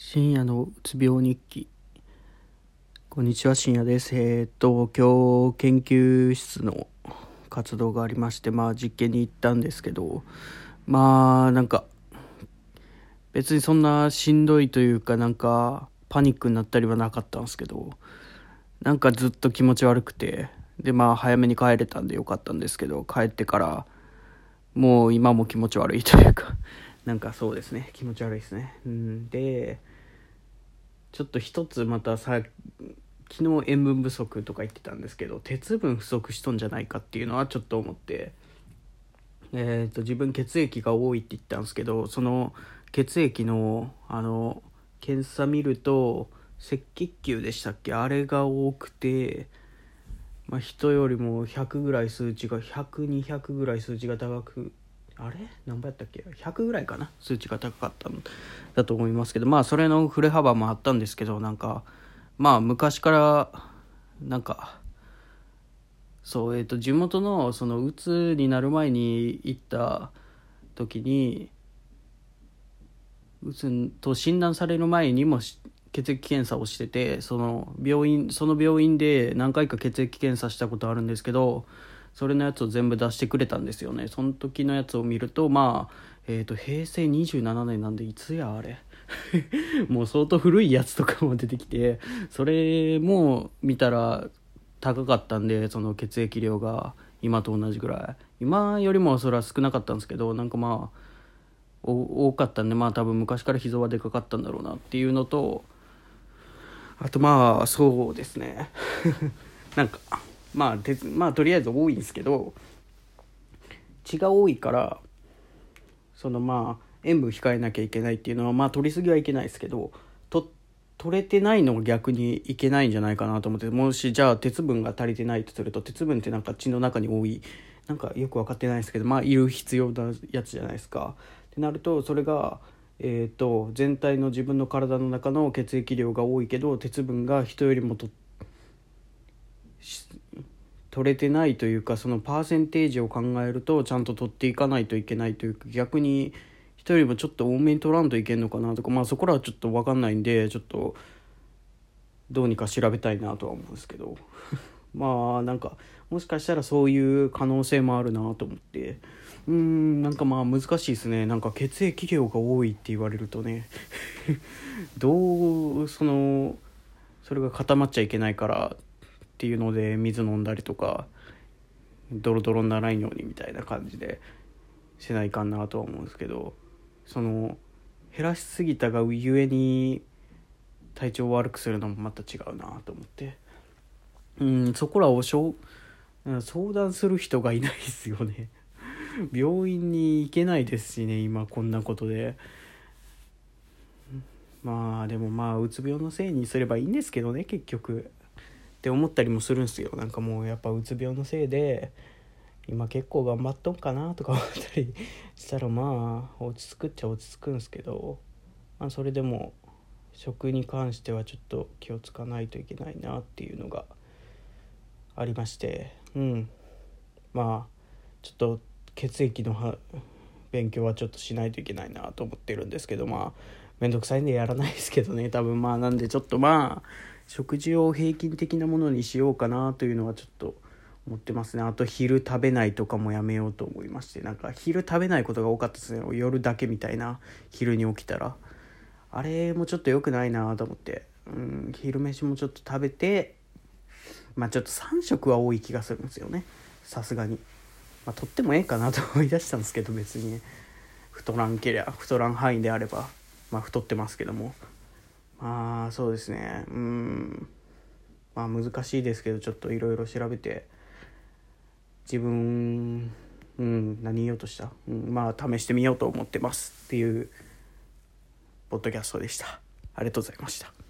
深夜のうつ病日記。こんにちは深夜です。えー、っと今日研究室の活動がありましてまあ実験に行ったんですけどまあなんか別にそんなしんどいというかなんかパニックになったりはなかったんですけどなんかずっと気持ち悪くてでまあ早めに帰れたんでよかったんですけど帰ってからもう今も気持ち悪いというかなんかそうですね。気持ち悪いですね。うん。でちょっと一つまたさ昨日塩分不足とか言ってたんですけど鉄分不足しとんじゃないかっていうのはちょっと思って。えーと、自分血液が多いって言ったんですけどその血液のあの検査見ると赤血球でしたっけ？あれが多くて、まあ、人よりも100ぐらい数値が100200ぐらい数値が高くあれ？何倍やったっけ？100ぐらいかな？数値が高かったんだと思いますけどまあそれの振れ幅もあったんですけどなんかまあ昔からなんかそうえっ、ー、と地元のそのうつになる前に行った時にうつと診断される前にも血液検査をしててその病院その病院で何回か血液検査したことあるんですけどそれのやつを全部出してくれたんですよね。その時のやつを見るとまあえっ、ー、と平成27年なんでいつやあれ。もう相当古いやつとかも出てきてそれも見たら高かったんでその血液量が今と同じぐらい。今よりもそれは少なかったんですけどなんかまあ多かったんでまあ多分昔から脾臓はでかかったんだろうなっていうのとあとまあそうですね。なんかまあ鉄まあとりあえず多いんですけど血が多いからそのまあ塩分控えなきゃいけないっていうのはまあ取りすぎはいけないですけどと取れてないのが逆にいけないんじゃないかなと思ってもしじゃあ鉄分が足りてないとすると鉄分ってなんか血の中に多いなんかよく分かってないですけどまあいる必要なやつじゃないですか。ってなるとそれがえーと、全体の自分の体の中の血液量が多いけど鉄分が人よりもと取れてないというかそのパーセンテージを考えるとちゃんと取っていかないといけないというか逆に人よりもちょっと多めに取らんといけんのかなとかまあそこらはちょっと分かんないんでちょっとどうにか調べたいなとは思うんですけど。まあなんかもしかしたらそういう可能性もあるなと思って。うーんなんかまあ難しいですね。なんか血液量が多いって言われるとね。どうそのそれが固まっちゃいけないからっていうので水飲んだりとかドロドロにならんようにみたいな感じでしないかんなとは思うんですけどその減らしすぎたがゆえに体調を悪くするのもまた違うなと思って。うんそこらを相談する人がいないですよね。病院に行けないですしね今こんなことで。まあでもまあうつ病のせいにすればいいんですけどね結局。って思ったりもするんすよ。なんかもうやっぱうつ病のせいで今結構頑張っとんかなとか思ったりしたらまあ落ち着くっちゃ落ち着くんすけど、まあ、それでも食に関してはちょっと気をつかないといけないなっていうのがありましてうん。まあちょっと血液の勉強はちょっとしないといけないなと思ってるんですけどまあ面倒くさいんでやらないですけどね 多分まあなんでちょっとまあ食事を平均的なものにしようかなというのはちょっと思ってますね。あと昼食べないとかもやめようと思いましてなんか昼食べないことが多かったですね。夜だけみたいな昼に起きたら。あれもちょっと良くないなと思って。うん昼飯もちょっと食べてまあちょっと3食は多い気がするんですよね。さすがに。まあとってもええかなと思い出したんですけど別に。太らんけりゃ太らん範囲であればまあ太ってますけども。まあそうですね。うん。まあ難しいですけどちょっといろいろ調べて。自分うん何言おうとした、うん、まあ試してみようと思ってますっていうポッドキャストでした。ありがとうございました。